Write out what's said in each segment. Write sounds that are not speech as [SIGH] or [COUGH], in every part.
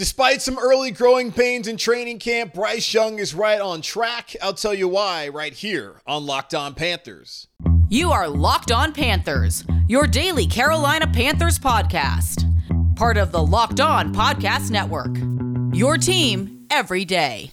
Despite some early growing pains in training camp, Bryce Young is right on track. I'll tell you why right here on Locked On Panthers. You are Locked On Panthers, your daily Carolina Panthers podcast. Part of the Locked On Podcast Network. Your team every day.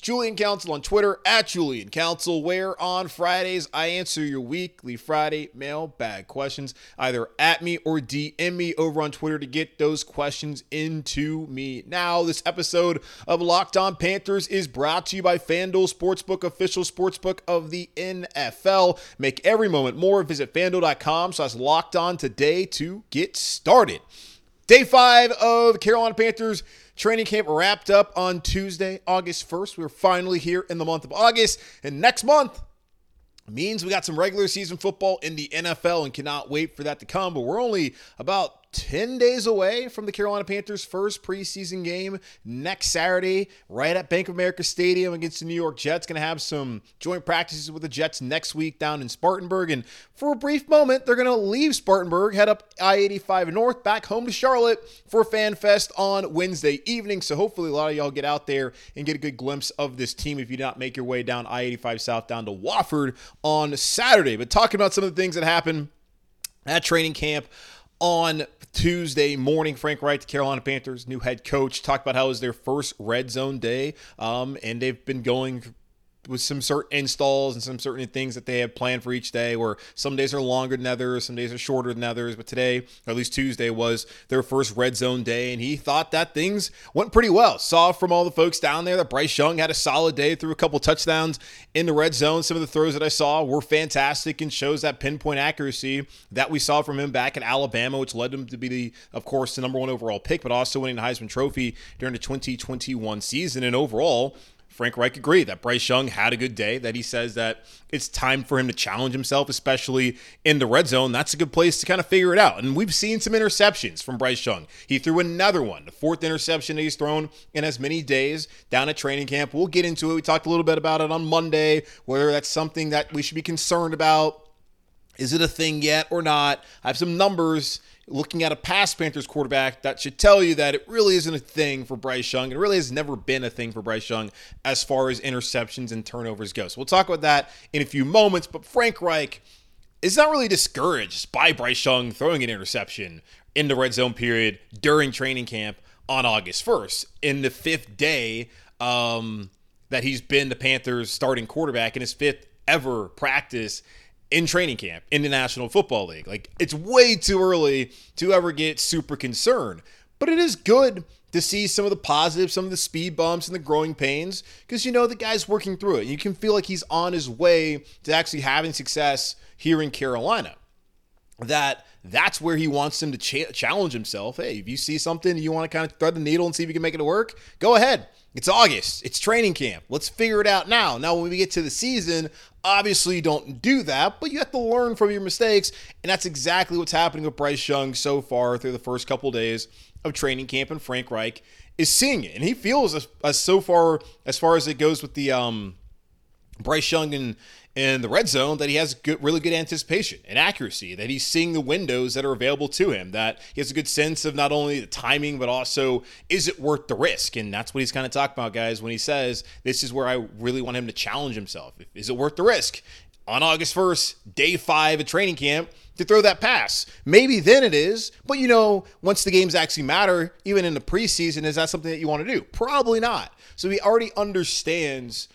Julian Council on Twitter at Julian Council, where on Fridays I answer your weekly Friday mailbag questions either at me or DM me over on Twitter to get those questions into me. Now, this episode of Locked On Panthers is brought to you by FanDuel Sportsbook, official sportsbook of the NFL. Make every moment more. Visit fanduel.com slash locked on today to get started. Day five of Carolina Panthers Training camp wrapped up on Tuesday, August 1st. We're finally here in the month of August. And next month means we got some regular season football in the NFL and cannot wait for that to come. But we're only about 10 days away from the Carolina Panthers' first preseason game next Saturday, right at Bank of America Stadium against the New York Jets. Going to have some joint practices with the Jets next week down in Spartanburg. And for a brief moment, they're going to leave Spartanburg, head up I 85 North, back home to Charlotte for Fan Fest on Wednesday evening. So hopefully, a lot of y'all get out there and get a good glimpse of this team if you do not make your way down I 85 South down to Wofford on Saturday. But talking about some of the things that happened at training camp on Tuesday morning, Frank Reich, the Carolina Panthers, new head coach, talked about how it was their first red zone day, um, and they've been going with some certain installs and some certain things that they have planned for each day where some days are longer than others some days are shorter than others but today or at least tuesday was their first red zone day and he thought that things went pretty well. Saw from all the folks down there that bryce young had a solid day threw a couple touchdowns in the red zone. Some of the throws that i saw were fantastic and shows that pinpoint accuracy that we saw from him back in alabama which led him to be the of course the number one overall pick but also winning the heisman trophy during the 2021 season. And overall Frank Reich agreed that Bryce Young had a good day, that he says that it's time for him to challenge himself, especially in the red zone. That's a good place to kind of figure it out. And we've seen some interceptions from Bryce Young. He threw another one, the fourth interception that he's thrown in as many days down at training camp. We'll get into it. We talked a little bit about it on Monday, whether that's something that we should be concerned about. Is it a thing yet or not? I have some numbers looking at a past Panthers quarterback, that should tell you that it really isn't a thing for Bryce Young. It really has never been a thing for Bryce Young as far as interceptions and turnovers go. So we'll talk about that in a few moments. But Frank Reich is not really discouraged by Bryce Young throwing an interception in the red zone period during training camp on August 1st. In the fifth day um, that he's been the Panthers starting quarterback in his fifth ever practice in training camp in the National Football League. Like it's way too early to ever get super concerned, but it is good to see some of the positives, some of the speed bumps and the growing pains because you know the guy's working through it. You can feel like he's on his way to actually having success here in Carolina. That that's where he wants him to ch- challenge himself. Hey, if you see something you want to kind of thread the needle and see if you can make it work, go ahead. It's August. It's training camp. Let's figure it out now. Now, when we get to the season, obviously you don't do that, but you have to learn from your mistakes. And that's exactly what's happening with Bryce Young so far through the first couple days of training camp. And Frank Reich is seeing it. And he feels as, as so far as far as it goes with the um, Bryce Young and in the red zone that he has good, really good anticipation and accuracy, that he's seeing the windows that are available to him, that he has a good sense of not only the timing, but also is it worth the risk? And that's what he's kind of talking about, guys, when he says, This is where I really want him to challenge himself. Is it worth the risk? On August 1st, day five of training camp, to throw that pass. Maybe then it is, but you know, once the games actually matter, even in the preseason, is that something that you want to do? Probably not. So he already understands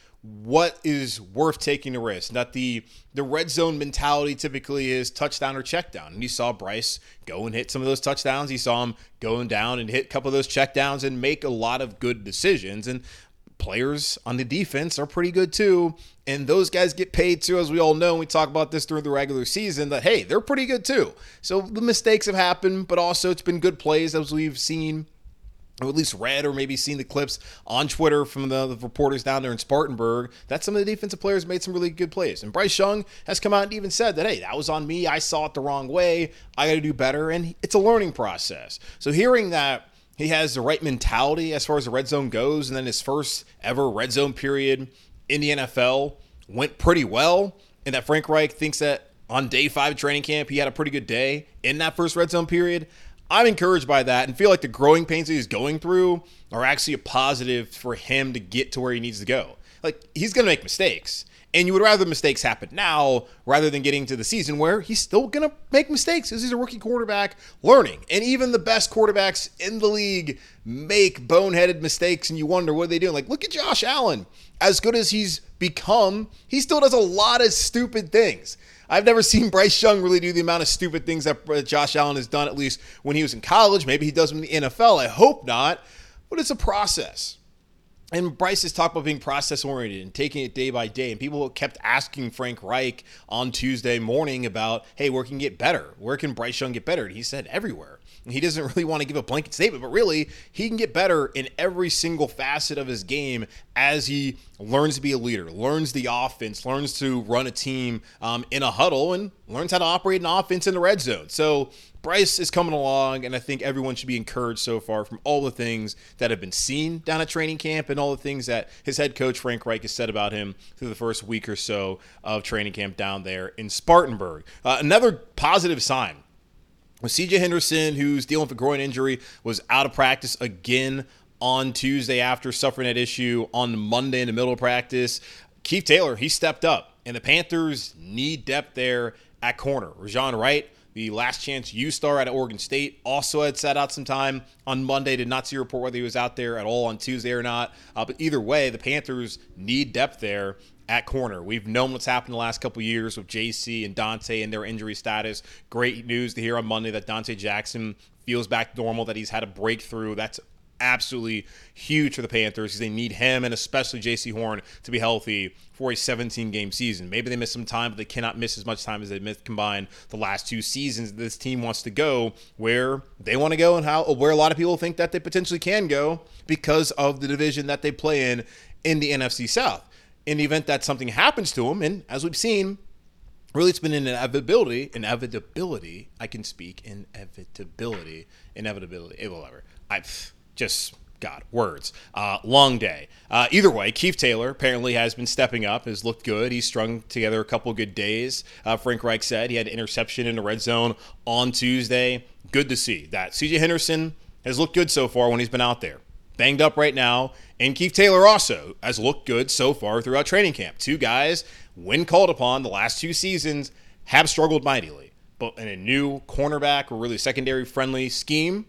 what is worth taking the risk. That the the red zone mentality typically is touchdown or check down. And you saw Bryce go and hit some of those touchdowns. You saw him going down and hit a couple of those check downs and make a lot of good decisions. And players on the defense are pretty good too. And those guys get paid too, as we all know. We talk about this during the regular season that, hey, they're pretty good too. So the mistakes have happened, but also it's been good plays as we've seen or at least read or maybe seen the clips on Twitter from the, the, reporters down there in Spartanburg that some of the defensive players made some really good plays. And Bryce Young has come out and even said that, hey, that was on me. I saw it the wrong way. I got to do better. And it's a learning process. So hearing that he has the right mentality as far as the red zone goes, and then his first ever red zone period in the NFL went pretty well, and that Frank Reich thinks that on day five training camp, he had a pretty good day in that first red zone period. I'm encouraged by that and feel like the growing pains that he's going through are actually a positive for him to get to where he needs to go. Like, he's going to make mistakes. And you would rather mistakes happen now rather than getting to the season where he's still going to make mistakes because he's a rookie quarterback learning. And even the best quarterbacks in the league make boneheaded mistakes and you wonder what are they doing. Like, look at Josh Allen. As good as he's become, he still does a lot of stupid things. I've never seen Bryce Young really do the amount of stupid things that uh, Josh Allen has done, at least when he was in college. Maybe he does them in the NFL. I hope not. But it's a process. And Bryce has talked about being process oriented and taking it day by day. And people kept asking Frank Reich on Tuesday morning about, hey, where can get better? Where can Bryce Young get better? And he said, everywhere. And he doesn't really want to give a blanket statement, but really, he can get better in every single facet of his game as he learns to be a leader, learns the offense, learns to run a team um, in a huddle, and learns how to operate an offense in the red zone. So Bryce is coming along, and I think everyone should be encouraged so far from all the things that have been seen down at training camp and all the things that his head coach Frank Reich has said about him through the first week or so of training camp down there in Spartanburg. Uh, another positive sign with CJ Henderson, who's dealing with a groin injury, was out of practice again on Tuesday after suffering that issue on Monday in the middle of practice. Keith Taylor, he stepped up, and the Panthers need depth there at corner. Rejzohn Wright the last chance U star at Oregon State also had sat out some time on Monday. Did not see a report whether he was out there at all on Tuesday or not. Uh, but either way, the Panthers need depth there at corner. We've known what's happened the last couple years with Jaycee and Donte and their injury status. Great news to hear on Monday that Donte Jackson feels back normal, that he's had a breakthrough. That's absolutely huge for the Panthers because they need him and especially Jaycee Horn to be healthy for a 17 game season. Maybe they miss some time, but they cannot miss as much time as they missed combined the last two seasons. This team wants to go where they want to go and how where a lot of people think that they potentially can go because of the division that they play in in the NFC South. In the event that something happens to them, and as we've seen, really it's been an inevitability inevitability i can speak inevitability inevitability eh, whatever i just God, words. Uh, long day. Uh, either way, Keith Taylor apparently has been stepping up, has looked good. He's strung together a couple good days. Uh, Frank Reich said he had an interception in the red zone on Tuesday. Good to see that. CJ Henderson has looked good so far when he's been out there. Banged up right now. And Keith Taylor also has looked good so far throughout training camp. Two guys, when called upon the last two seasons, have struggled mightily. But in a new cornerback or really secondary friendly scheme,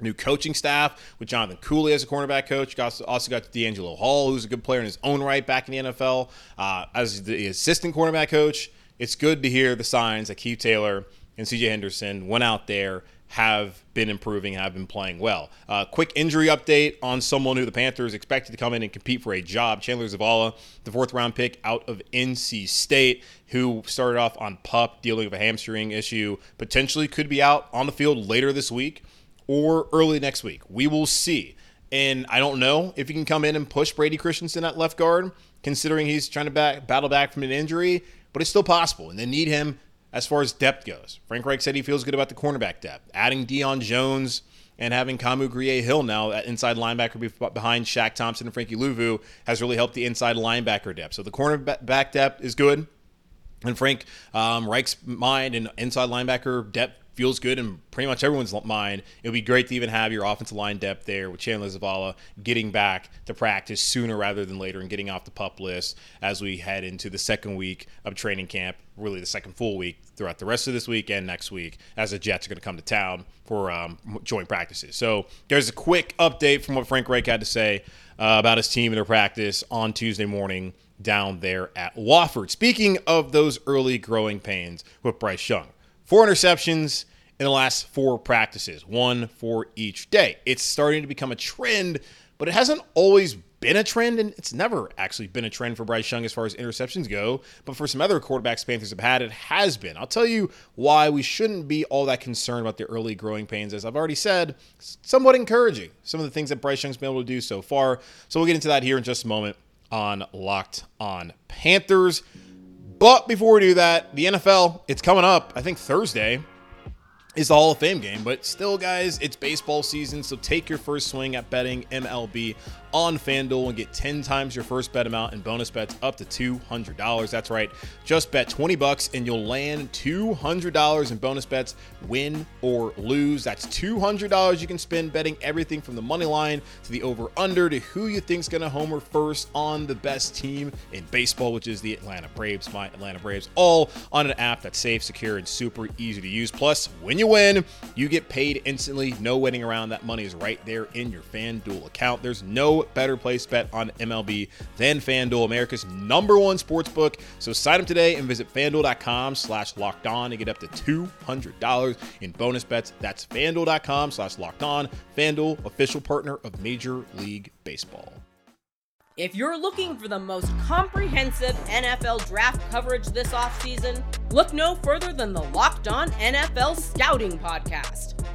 new coaching staff with Jonathan Cooley as a cornerback coach. Also got DeAngelo Hall, who's a good player in his own right back in the NFL. Uh, as the assistant cornerback coach, it's good to hear the signs that Keith Taylor and CJ Henderson went out there have been improving, have been playing well. Uh, quick injury update on someone who the Panthers expected to come in and compete for a job. Chandler Zavala, the fourth round pick out of NC State, who started off on pup dealing with a hamstring issue, potentially could be out on the field later this week or early next week. We will see. And I don't know if he can come in and push Brady Christensen at left guard, considering he's trying to back, battle back from an injury, but it's still possible. And they need him as far as depth goes. Frank Reich said he feels good about the cornerback depth. Adding Deion Jones and having Kamu Grugier-Hill now at inside linebacker behind Shaq Thompson and Frankie Luvu has really helped the inside linebacker depth. So the cornerback depth is good. And Frank um, Reich's mind and inside linebacker depth feels good in pretty much everyone's mind. It would be great to even have your offensive line depth there with Chandler Zavala getting back to practice sooner rather than later and getting off the pup list as we head into the second week of training camp, really the second full week throughout the rest of this week and next week as the Jets are going to come to town for um, joint practices. So there's a quick update from what Frank Reich had to say uh, about his team and their practice on Tuesday morning down there at Wofford. Speaking of those early growing pains with Bryce Young. Four interceptions in the last four practices, one for each day. It's starting to become a trend, but it hasn't always been a trend, and it's never actually been a trend for Bryce Young as far as interceptions go. But for some other quarterbacks Panthers have had, it has been. I'll tell you why we shouldn't be all that concerned about the early growing pains. As I've already said, somewhat encouraging. Some of the things that Bryce Young's been able to do so far. So we'll get into that here in just a moment on Locked on Panthers. But before we do that, the NFL, it's coming up, I think Thursday is the Hall of Fame game. But still, guys, it's baseball season, so take your first swing at betting MLB on FanDuel and get 10 times your first bet amount and bonus bets up to $200. That's right. Just bet 20 bucks and you'll land $200 in bonus bets, win or lose. That's $200 you can spend betting everything from the money line to the over under to who you think's going to homer first on the best team in baseball, which is the Atlanta Braves. My Atlanta Braves, all on an app that's safe, secure, and super easy to use. Plus, when you win, you get paid instantly. No waiting around. That money is right there in your FanDuel account. There's no better place bet on MLB than FanDuel, America's number one sports book. So sign up today and visit fanduel.com slash locked on to get up to $200 in bonus bets. That's fanduel.com slash locked on. FanDuel, official partner of Major League Baseball. If you're looking for the most comprehensive NFL draft coverage this offseason, look no further than the Locked On NFL Scouting Podcast.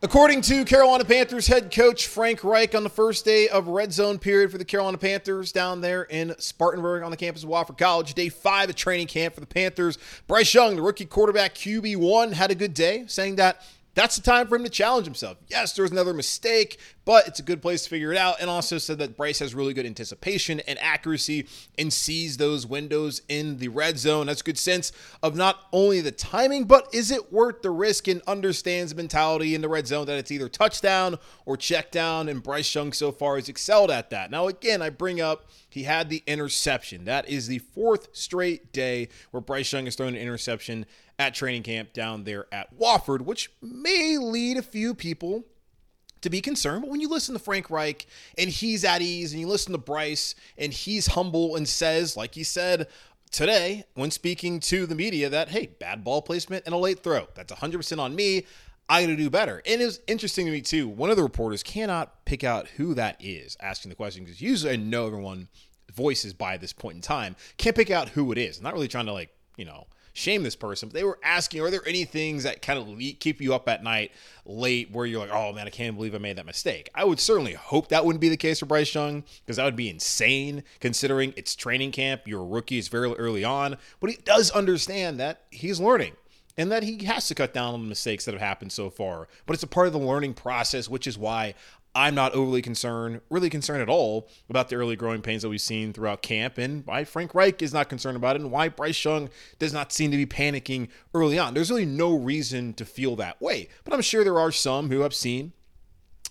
According to Carolina Panthers head coach Frank Reich on the first day of red zone period for the Carolina Panthers down there in Spartanburg on the campus of Wofford College, day five of training camp for the Panthers. Bryce Young, the rookie quarterback QB1, had a good day, saying that that's the time for him to challenge himself. Yes, there was another mistake, but it's a good place to figure it out. And also said that Bryce has really good anticipation and accuracy and sees those windows in the red zone. That's a good sense of not only the timing, but is it worth the risk and understands mentality in the red zone that it's either touchdown or check down. And Bryce Young so far has excelled at that. Now, again, I bring up he had the interception. That is the fourth straight day where Bryce Young has thrown an interception at training camp down there at Wofford, which may lead a few people to be concerned. But when you listen to Frank Reich and he's at ease, and you listen to Bryce and he's humble and says, like he said today when speaking to the media, that, hey, bad ball placement and a late throw. That's 100% on me. I got to do better. And it was interesting to me, too. One of the reporters cannot pick out who that is asking the question because usually I know everyone voices by this point in time. Can't pick out who it is. I'm not really trying to, like, you know, shame this person, but they were asking, are there any things that kind of keep you up at night late where you're like, oh man, I can't believe I made that mistake? I would certainly hope that wouldn't be the case for Bryce Young because that would be insane considering it's training camp. You're a rookie, it's very early on, but he does understand that he's learning and that he has to cut down on the mistakes that have happened so far. But it's a part of the learning process, which is why I'm not overly concerned, really concerned at all about the early growing pains that we've seen throughout camp, and why Frank Reich is not concerned about it, and why Bryce Young does not seem to be panicking early on. There's really no reason to feel that way, but I'm sure there are some who have seen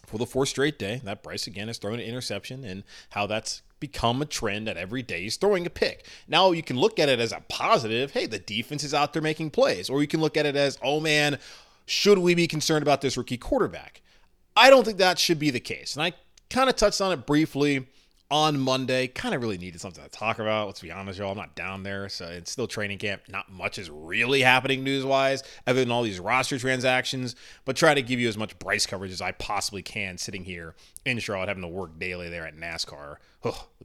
for the fourth straight day that Bryce again has thrown an interception, and how that's become a trend that every day he's throwing a pick. Now you can look at it as a positive. Hey, the defense is out there making plays, or you can look at it as, oh man, should we be concerned about this rookie quarterback? I don't think that should be the case. And I kind of touched on it briefly on Monday. Kind of really needed something to talk about. Let's be honest, y'all. I'm not down there, so it's still training camp. Not much is really happening news wise, other than all these roster transactions. But try to give you as much Bryce coverage as I possibly can, sitting here in Charlotte, having to work daily there at NASCAR.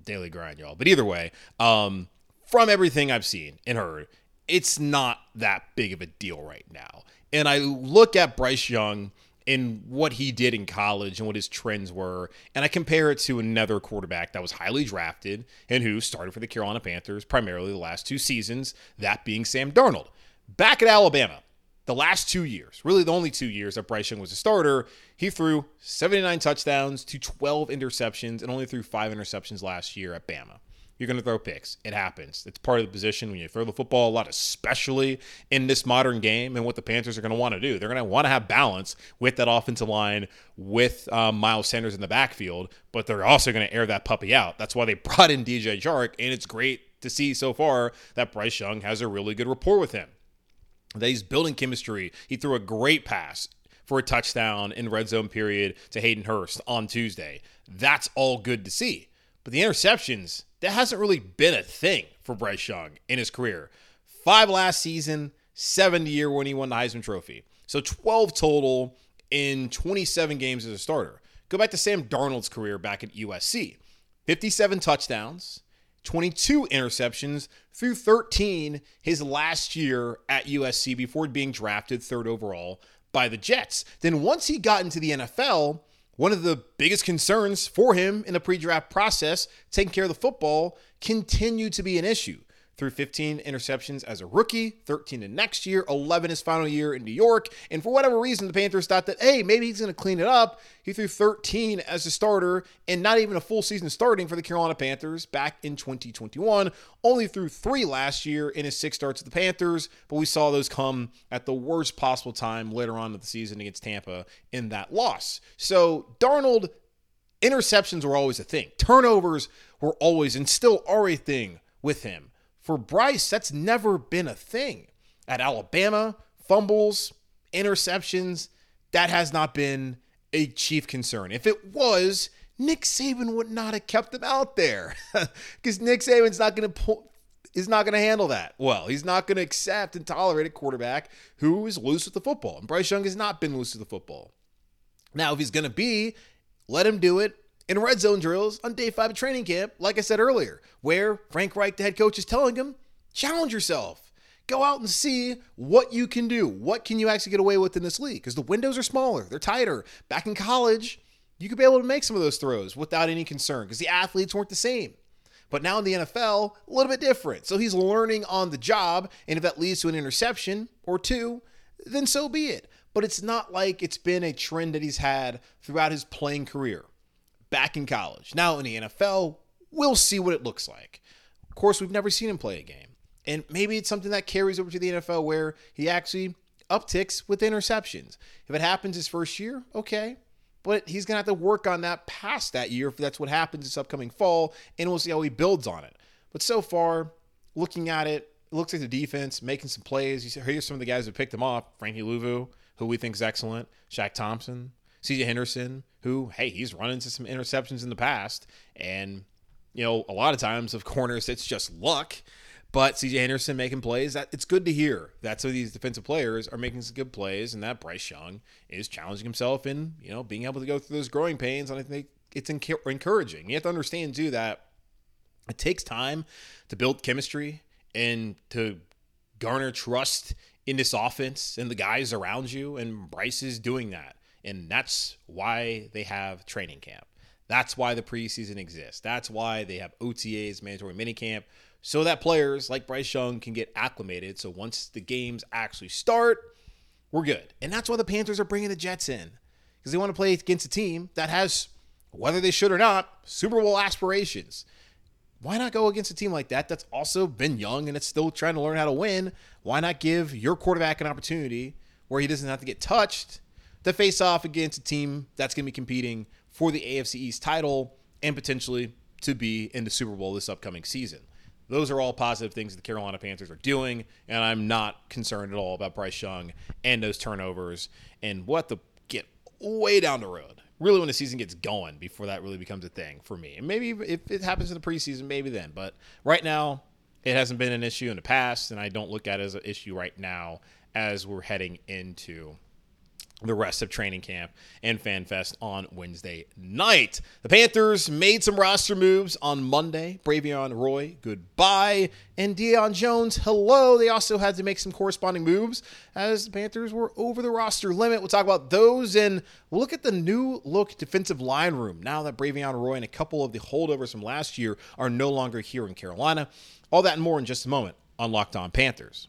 Daily grind, y'all. But either way, um, from everything I've seen and heard, it's not that big of a deal right now. And I look at Bryce Young in what he did in college and what his trends were, and I compare it to another quarterback that was highly drafted and who started for the Carolina Panthers primarily the last two seasons, that being Sam Darnold. Back at Alabama, the last two years, really the only two years that Bryce Young was a starter, he threw 79 touchdowns to 12 interceptions and only threw five interceptions last year at Bama you're going to throw picks. It happens. It's part of the position when you throw the football a lot, especially in this modern game and what the Panthers are going to want to do. They're going to want to have balance with that offensive line, with um, Miles Sanders in the backfield, but they're also going to air that puppy out. That's why they brought in DJ Chark, and it's great to see so far that Bryce Young has a really good rapport with him. That he's building chemistry. He threw a great pass for a touchdown in red zone period to Hayden Hurst on Tuesday. That's all good to see. But the interceptions, that hasn't really been a thing for Bryce Young in his career. Five last season, seven year when he won the Heisman Trophy. So 12 total in 27 games as a starter. Go back to Sam Darnold's career back at USC 57 touchdowns, 22 interceptions through 13 his last year at USC before being drafted third overall by the Jets. Then once he got into the NFL, one of the biggest concerns for him in the pre draft process, taking care of the football, continued to be an issue through 15 interceptions as a rookie, 13 in next year, 11 his final year in New York. And for whatever reason, the Panthers thought that, hey, maybe he's going to clean it up. He threw 13 as a starter and not even a full season starting for the Carolina Panthers back in 2021. Only threw three last year in his six starts with the Panthers, but we saw those come at the worst possible time later on in the season against Tampa in that loss. So Darnold interceptions were always a thing. Turnovers were always and still are a thing with him. For Bryce, that's never been a thing. At Alabama, fumbles, interceptions, that has not been a chief concern. If it was, Nick Saban would not have kept him out there [LAUGHS] because Nick Saban's not going to pull. Is not going to handle that well. He's not going to accept and tolerate a quarterback who is loose with the football. And Bryce Young has not been loose with the football. Now, if he's going to be, let him do it in red zone drills on day five of training camp, like I said earlier, where Frank Reich, the head coach, is telling him, challenge yourself. Go out and see what you can do. What can you actually get away with in this league? Because the windows are smaller, they're tighter. Back in college, you could be able to make some of those throws without any concern because the athletes weren't the same. But now in the NFL, a little bit different. So he's learning on the job. And if that leads to an interception or two, then so be it. But it's not like it's been a trend that he's had throughout his playing career back in college. Now in the NFL, we'll see what it looks like. Of course, we've never seen him play a game. And maybe it's something that carries over to the NFL where he actually upticks with interceptions. If it happens his first year, okay. But he's going to have to work on that past that year if that's what happens this upcoming fall, and we'll see how he builds on it. But so far, looking at it, it looks like the defense making some plays. You here's some of the guys who picked him off Frankie Luvu, who we think is excellent, Shaq Thompson, CJ Henderson, who, hey, he's run into some interceptions in the past. And, you know, a lot of times of corners, it's just luck. But CJ Henderson making plays, that it's good to hear that some of these defensive players are making some good plays and that Bryce Young is challenging himself in, you know, being able to go through those growing pains. And I think it's encouraging. You have to understand, too, that it takes time to build chemistry and to garner trust in this offense and the guys around you. And Bryce is doing that. And that's why they have training camp. That's why the preseason exists. That's why they have OTAs, mandatory minicamp, so that players like Bryce Young can get acclimated. So once the games actually start, we're good. And that's why the Panthers are bringing the Jets in because they want to play against a team that has, whether they should or not, Super Bowl aspirations. Why not go against a team like that that's also been young and it's still trying to learn how to win? Why not give your quarterback an opportunity where he doesn't have to get touched to face off against a team that's going to be competing for the AFC East title and potentially to be in the Super Bowl this upcoming season. Those are all positive things the Carolina Panthers are doing, and I'm not concerned at all about Bryce Young and those turnovers and what the get way down the road. Really, when the season gets going, before that really becomes a thing for me. And maybe if it happens in the preseason, maybe then. But right now, it hasn't been an issue in the past, and I don't look at it as an issue right now as we're heading into the rest of training camp and FanFest on Wednesday night. The Panthers made some roster moves on Monday. Bravvion Roy, goodbye. And Deion Jones, hello. They also had to make some corresponding moves as the Panthers were over the roster limit. We'll talk about those and we'll look at the new look defensive line room now that Bravvion Roy and a couple of the holdovers from last year are no longer here in Carolina. All that and more in just a moment on Locked On Panthers.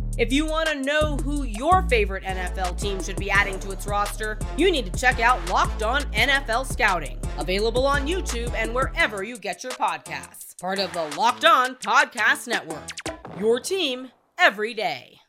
If you want to know who your favorite NFL team should be adding to its roster, you need to check out Locked On NFL Scouting, available on YouTube and wherever you get your podcasts. Part of the Locked On Podcast Network. Your team every day.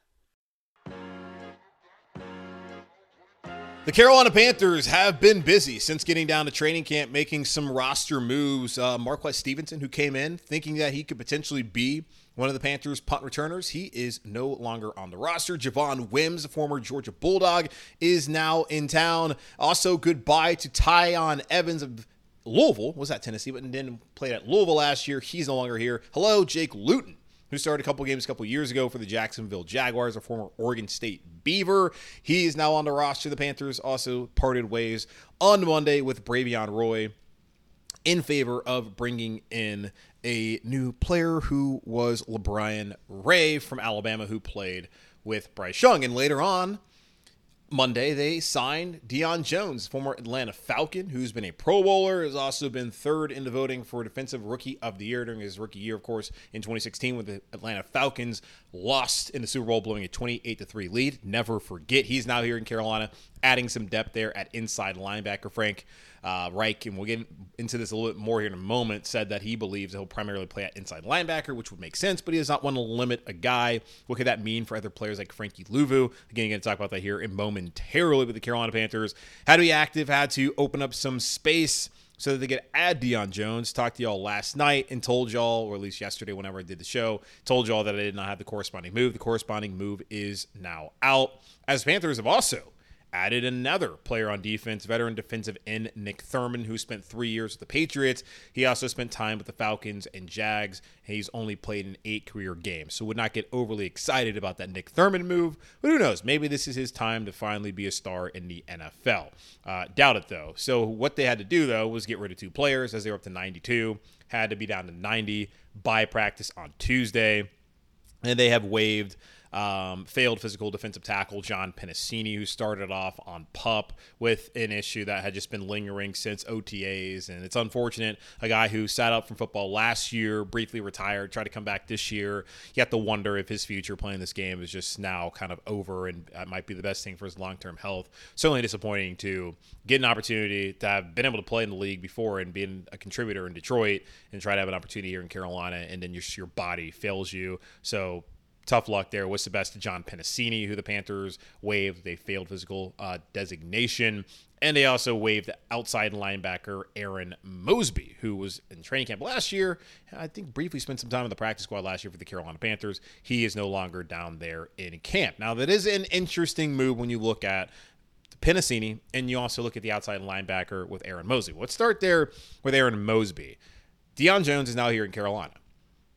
The Carolina Panthers have been busy since getting down to training camp, making some roster moves. Uh, Marquez Stevenson, who came in thinking that he could potentially be one of the Panthers' punt returners, he is no longer on the roster. Javon Wims, a former Georgia Bulldog, is now in town. Also, goodbye to Tiyon Evans of Louisville. Was that Tennessee, but didn't play at Louisville last year. He's no longer here. Hello, Jake Luton who started a couple games a couple years ago for the Jacksonville Jaguars, a former Oregon State Beaver. He is now on the roster. The Panthers also parted ways on Monday with Bravvion Roy in favor of bringing in a new player who was LaBryan Ray from Alabama, who played with Bryce Young. And later on, Monday, they signed Deion Jones, former Atlanta Falcon, who's been a Pro Bowler, has also been third in the voting for Defensive Rookie of the Year during his rookie year, of course, in 2016 when the Atlanta Falcons lost in the Super Bowl, blowing a 28 to 3 lead. Never forget, he's now here in Carolina, adding some depth there at inside linebacker. Frank uh, Reich, and we'll get into this a little bit more here in a moment, said that he believes he'll primarily play at inside linebacker, which would make sense, but he does not want to limit a guy. What could that mean for other players like Frankie Luvu? Again, going to talk about that here in momentarily with the Carolina Panthers. Had to be active, had to open up some space so that they could add Deion Jones. Talked to y'all last night and told y'all, or at least yesterday whenever I did the show, told y'all that I did not have the corresponding move. The corresponding move is now out. As Panthers have also added another player on defense, veteran defensive end Nick Thurman, who spent three years with the Patriots. He also spent time with the Falcons and Jags. He's only played in eight career games, so would not get overly excited about that Nick Thurman move. But who knows? Maybe this is his time to finally be a star in the NFL. Uh, doubt it though. So what they had to do though was get rid of two players as they were up to 92. Had to be down to 90 by practice on Tuesday, and they have waived um, failed physical defensive tackle John Penisini, who started off on pup with an issue that had just been lingering since OTAs. And it's unfortunate. A guy who sat up from football last year, briefly retired, tried to come back this year. You have to wonder if his future playing this game is just now kind of over and that might be the best thing for his long term health. Certainly disappointing to get an opportunity to have been able to play in the league before and being a contributor in Detroit and try to have an opportunity here in Carolina and then your, your body fails you. So tough luck there. What's the best John Penisini, who the Panthers waived. They failed physical uh, designation. And they also waived outside linebacker Arron Mosby, who was in training camp last year. I think briefly spent some time in the practice squad last year for the Carolina Panthers. He is no longer down there in camp. Now, that is an interesting move when you look at Penisini and you also look at the outside linebacker with Arron Mosby. Let's start there with Arron Mosby. Deion Jones is now here in Carolina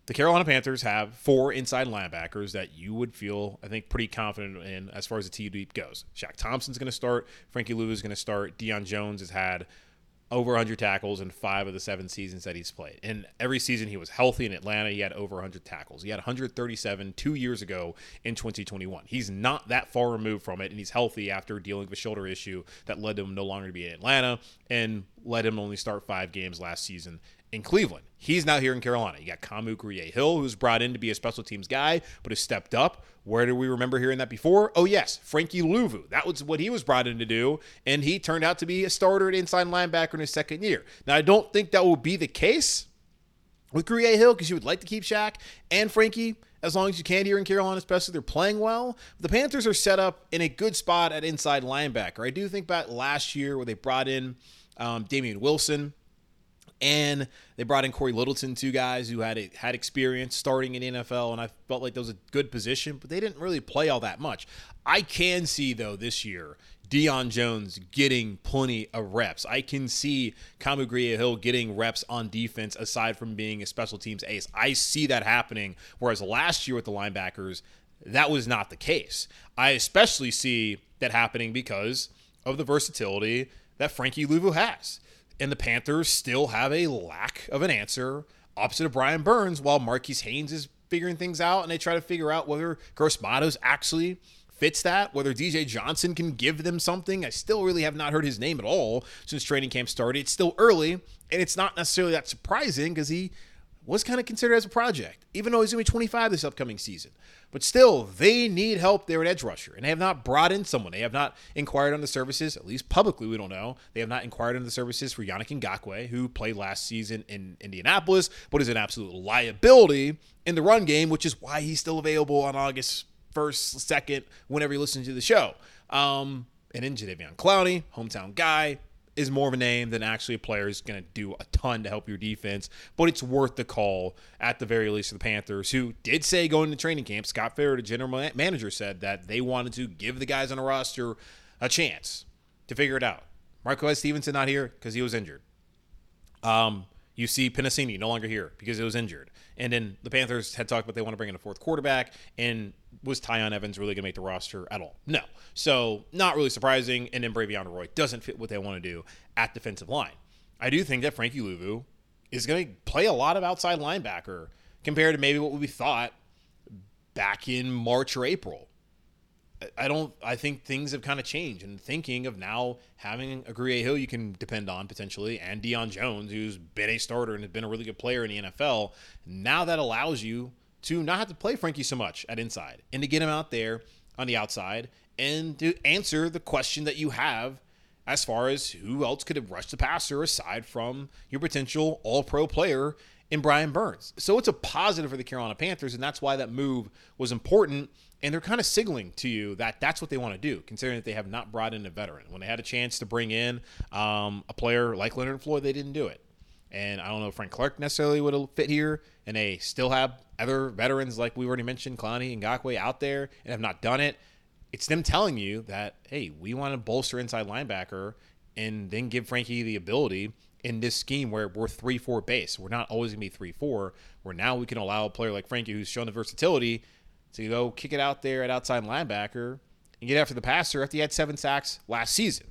the Carolina Panthers have four inside linebackers that you would feel, I think, pretty confident in as far as the T deep goes. Shaq Thompson's going to start. Frankie Lou is going to start. Deion Jones has had over 100 tackles in five of the seven seasons that he's played. And every season he was healthy in Atlanta, he had over 100 tackles. He had 137 two years ago in 2021. He's not that far removed from it, and he's healthy after dealing with a shoulder issue that led him no longer to be in Atlanta and led him only start five games last season in Cleveland. He's now here in Carolina. You got Kamu Grugier-Hill, who's brought in to be a special teams guy, but has stepped up. Where do we remember hearing that before? Oh, yes, Frankie Luvu. That was what he was brought in to do, and he turned out to be a starter at inside linebacker in his second year. Now, I don't think that will be the case with Grugier-Hill because you would like to keep Shaq and Frankie as long as you can here in Carolina, especially they're playing well. The Panthers are set up in a good spot at inside linebacker. I do think about last year where they brought in um, Damien Wilson And they brought in Corey Littleton, two guys who had had experience starting in the NFL, and I felt like that was a good position, but they didn't really play all that much. I can see though this year Deion Jones getting plenty of reps. I can see Kamu Grugier-Hill getting reps on defense aside from being a special teams ace. I see that happening. Whereas last year with the linebackers, that was not the case. I especially see that happening because of the versatility that Frankie Luvu has. And the Panthers still have a lack of an answer opposite of Brian Burns while Marquis Haynes is figuring things out and they try to figure out whether Gross Matos actually fits that, whether DJ Johnson can give them something. I still really have not heard his name at all since training camp started. It's still early, and it's not necessarily that surprising because he was kind of considered as a project, even though he's going to be 25 this upcoming season. But still, they need help there at edge rusher, and they have not brought in someone. They have not inquired on the services, at least publicly, we don't know. They have not inquired on the services for Yannick Ngakoue, who played last season in Indianapolis, but is an absolute liability in the run game, which is why he's still available on August first, second, whenever you listen to the show. Um, and then Jadeveon Clowney, hometown guy, is more of a name than actually a player who's going to do a ton to help your defense. But it's worth the call at the very least for the Panthers, who did say going to training camp, Scott Farrell, the general manager, said that they wanted to give the guys on the roster a chance to figure it out. Marquez Stevenson not here because he was injured. Um, you see Penisini no longer here because he was injured. And then the Panthers had talked about they want to bring in a fourth quarterback. And was Tiyon Evans really going to make the roster at all? No. So not really surprising. And then Bravvion Roy doesn't fit what they want to do at defensive line. I do think that Frankie Luvu is going to play a lot of outside linebacker compared to maybe what we thought back in March or April. I don't. I think things have kind of changed, and thinking of now having a Grugier-Hill you can depend on potentially, and Deion Jones, who's been a starter and has been a really good player in the NFL. Now that allows you to not have to play Frankie so much at inside, and to get him out there on the outside, and to answer the question that you have as far as who else could have rushed the passer aside from your potential All-Pro player in Brian Burns. So it's a positive for the Carolina Panthers, and that's why that move was important and they're kind of signaling to you that that's what they want to do, considering that they have not brought in a veteran. When they had a chance to bring in um, a player like Leonard Floyd, they didn't do it. And I don't know if Frank Clark necessarily would have fit here. And they still have other veterans, like we already mentioned, Clowney and Ngakoue out there, and have not done it. It's them telling you that, hey, we want to bolster inside linebacker and then give Frankie the ability in this scheme where we're 3 4 base. We're not always going to be 3 4, where now we can allow a player like Frankie, who's shown the versatility, to go kick it out there at outside linebacker and get after the passer after he had seven sacks last season.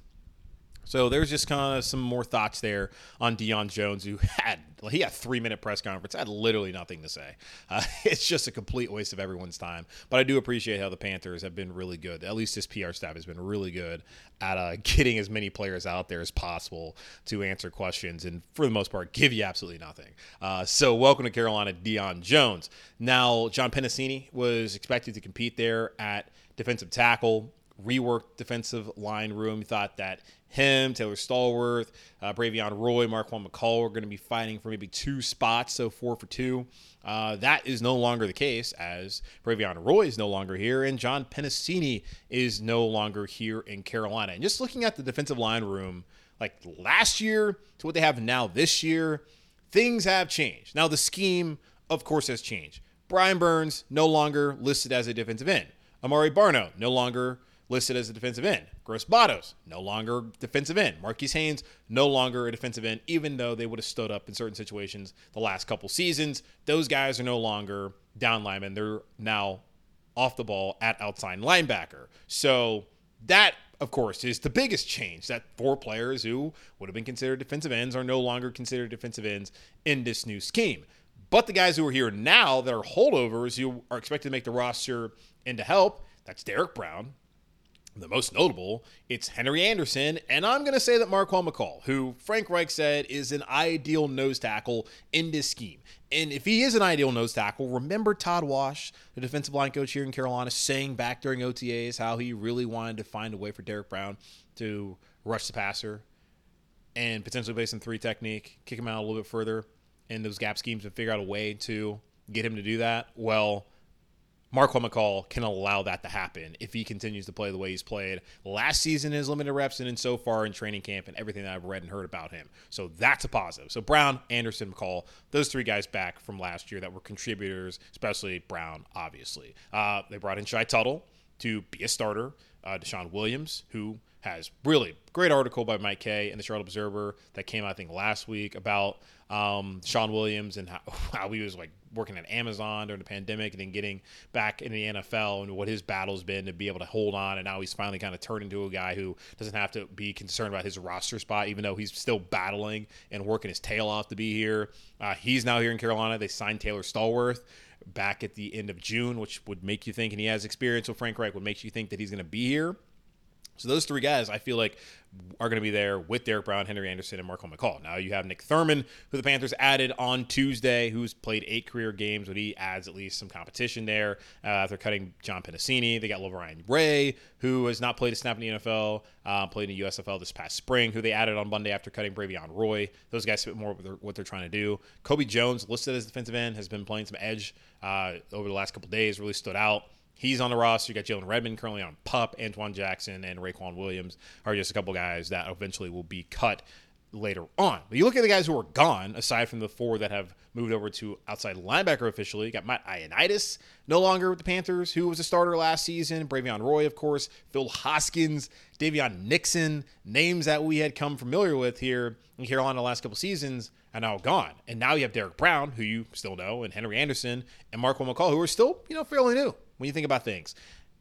So there's just kind of some more thoughts there on Deion Jones, who had he had three minute press conference, had literally nothing to say. Uh, [LAUGHS] it's just a complete waste of everyone's time. But I do appreciate how the Panthers have been really good. At least this PR staff has been really good at uh, [LAUGHS] getting as many players out there as possible to answer questions and for the most part give you absolutely nothing. Uh, so welcome to Carolina, Deion Jones. Now John Penisini was expected to compete there at defensive tackle reworked defensive line room. He thought that him, Taylor Stallworth, uh, Bravvion Roy, Marquan McCall were going to be fighting for maybe two spots, so four for two. Uh, that is no longer the case as Bravvion Roy is no longer here and John Penisini is no longer here in Carolina. And just looking at the defensive line room, like last year to what they have now this year, things have changed. Now, the scheme, of course, has changed. Brian Burns no longer listed as a defensive end. Amaré Barno no longer listed as a defensive end. Gross Matos, no longer defensive end. Marquis Haynes, no longer a defensive end, even though they would have stood up in certain situations the last couple seasons. Those guys are no longer down linemen. They're now off the ball at outside linebacker. So that, of course, is the biggest change that four players who would have been considered defensive ends are no longer considered defensive ends in this new scheme. But the guys who are here now that are holdovers who are expected to make the roster and to help, that's Derek Brown, the most notable, it's Henry Anderson, and I'm going to say that Marquan McCall, who Frank Reich said is an ideal nose tackle in this scheme. And if he is an ideal nose tackle, remember Todd Wash, the defensive line coach here in Carolina, saying back during OTAs how he really wanted to find a way for Derek Brown to rush the passer and potentially play some three technique, kick him out a little bit further in those gap schemes and figure out a way to get him to do that. Well, Marquan McCall can allow that to happen if he continues to play the way he's played last season in his limited reps and then so far in training camp and everything that I've read and heard about him. So that's a positive. So Brown, Anderson, McCall, those three guys back from last year that were contributors, especially Brown, obviously. Uh, they brought in Shy Tuttle to be a starter. Uh, DeShawn Williams, who has really great article by Mike Kaye in the Charlotte Observer that came out, I think, last week about um, Shawn Williams and how, [LAUGHS] how he was like working at Amazon during the pandemic and then getting back in the NFL and what his battle's been to be able to hold on. And now he's finally kind of turned into a guy who doesn't have to be concerned about his roster spot, even though he's still battling and working his tail off to be here. Uh, he's now here in Carolina. They signed Taylor Stallworth back at the end of June, which would make you think, and he has experience with Frank Reich, would make you think that he's going to be here. So those three guys, I feel like, are going to be there with Derek Brown, Henry Anderson, and Marquan McCall. Now you have Nick Thurman, who the Panthers added on Tuesday, who's played eight career games, but he adds at least some competition there. Uh, after cutting John Penisini, they got LaBryan Ray, who has not played a snap in the NFL, uh, played in the USFL this past spring, who they added on Monday after cutting Bravvion Roy. Those guys fit more they're, what they're trying to do. Kobe Jones, listed as defensive end, has been playing some edge uh, over the last couple days, really stood out. He's on the roster. You got Jalen Redmond currently on pup. Antoine Jackson and Raequan Williams are just a couple guys that eventually will be cut later on. But you look at the guys who are gone, aside from the four that have moved over to outside linebacker officially. You got Matt Ioannidis, no longer with the Panthers, who was a starter last season. Bravvion Roy, of course. Phil Hoskins, Daviyon Nixon, names that we had come familiar with here in Carolina the last couple seasons are now gone. And now you have Derek Brown, who you still know, and Henry Anderson and Marquan McCall, who are still, you know, fairly new when you think about things.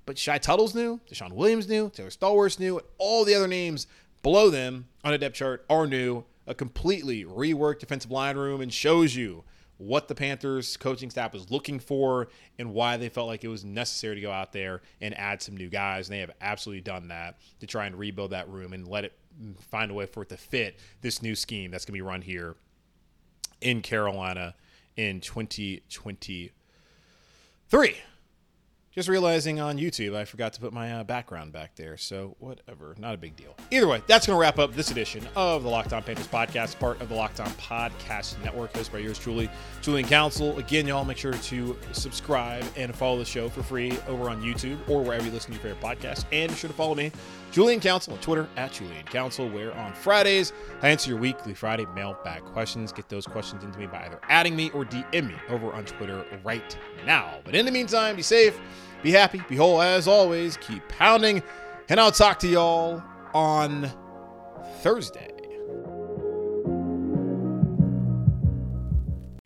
But Shy Tuttle's new, DeShawn Williams new, Taylor Stallworth's new, and all the other names below them on a depth chart are new. A completely reworked defensive line room and shows you what the Panthers coaching staff was looking for and why they felt like it was necessary to go out there and add some new guys. And they have absolutely done that to try and rebuild that room and let it find a way for it to fit this new scheme that's going to be run here in Carolina in 2023. Just realizing on YouTube, I forgot to put my uh, background back there. So, whatever. Not a big deal. Either way, that's going to wrap up this edition of the Locked On Panthers podcast, part of the Locked On Podcast Network, hosted by yours truly, Julian Council. Again, y'all make sure to subscribe and follow the show for free over on YouTube or wherever you listen to your favorite podcast. And be sure to follow me, Julian Council, on Twitter at Julian Council, where on Fridays I answer your weekly Friday mailbag questions. Get those questions into me by either adding me or DM me over on Twitter right now. But in the meantime, be safe be happy, be whole as always. Keep pounding. And I'll talk to y'all on Thursday.